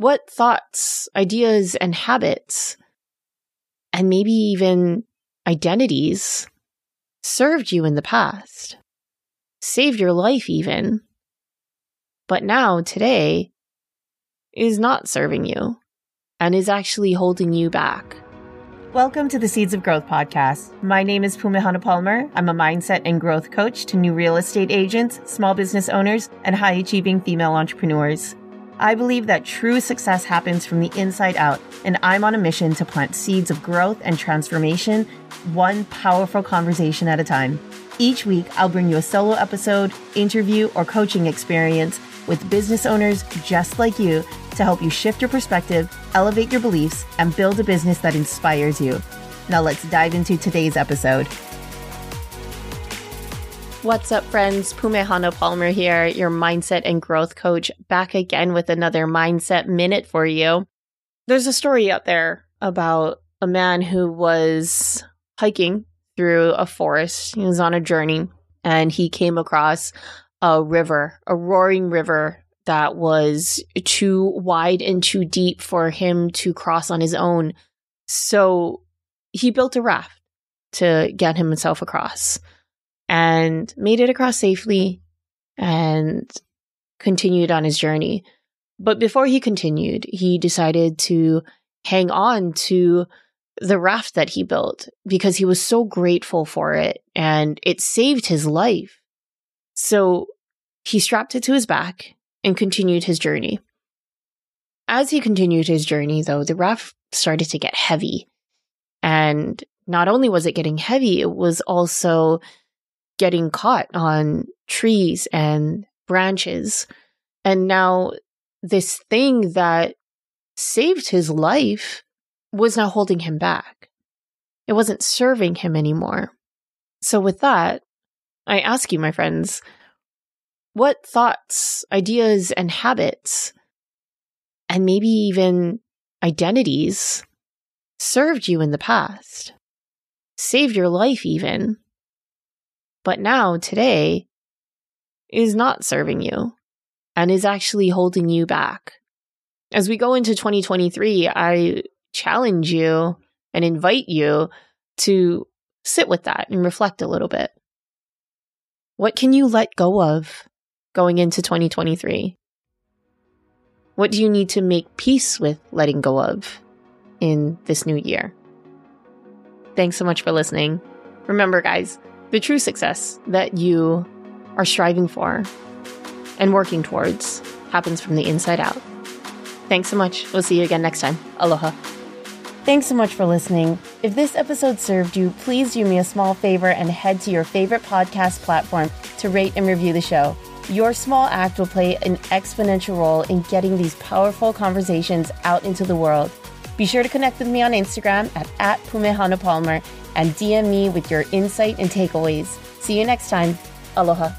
What thoughts, ideas, and habits, and maybe even identities served you in the past, saved your life even, but now, today, is not serving you and is actually holding you back? Welcome to the Seeds of Growth podcast. My name is Pumehana Palmer. I'm a mindset and growth coach to new real estate agents, small business owners, and high achieving female entrepreneurs. I believe that true success happens from the inside out, and I'm on a mission to plant seeds of growth and transformation, one powerful conversation at a time. Each week, I'll bring you a solo episode, interview, or coaching experience with business owners just like you to help you shift your perspective, elevate your beliefs, and build a business that inspires you. Now, let's dive into today's episode. What's up, friends? Pumehana Palmer here, your mindset and growth coach, back again with another mindset minute for you. There's a story out there about a man who was hiking through a forest. He was on a journey and he came across a river, a roaring river that was too wide and too deep for him to cross on his own. So he built a raft to get himself across and made it across safely and continued on his journey. But before he continued, he decided to hang on to the raft that he built because he was so grateful for it and it saved his life. So he strapped it to his back and continued his journey. As he continued his journey, though, the raft started to get heavy. And not only was it getting heavy, it was also getting caught on trees and branches. And now this thing that saved his life was now holding him back. It wasn't serving him anymore. So, with that, I ask you, my friends, what thoughts, ideas, and habits, and maybe even identities served you in the past, saved your life even, but now, today, is not serving you and is actually holding you back. As we go into 2023, I challenge you and invite you to sit with that and reflect a little bit. What can you let go of going into 2023? What do you need to make peace with letting go of in this new year? Thanks so much for listening. Remember, guys, the true success that you are striving for and working towards happens from the inside out. Thanks so much. We'll see you again next time. Aloha. Thanks so much for listening. If this episode served you, please do me a small favor and head to your favorite podcast platform to rate and review the show. Your small act will play an exponential role in getting these powerful conversations out into the world. Be sure to connect with me on Instagram at, at Pumehana Palmer and DM me with your insight and takeaways. See you next time. Aloha.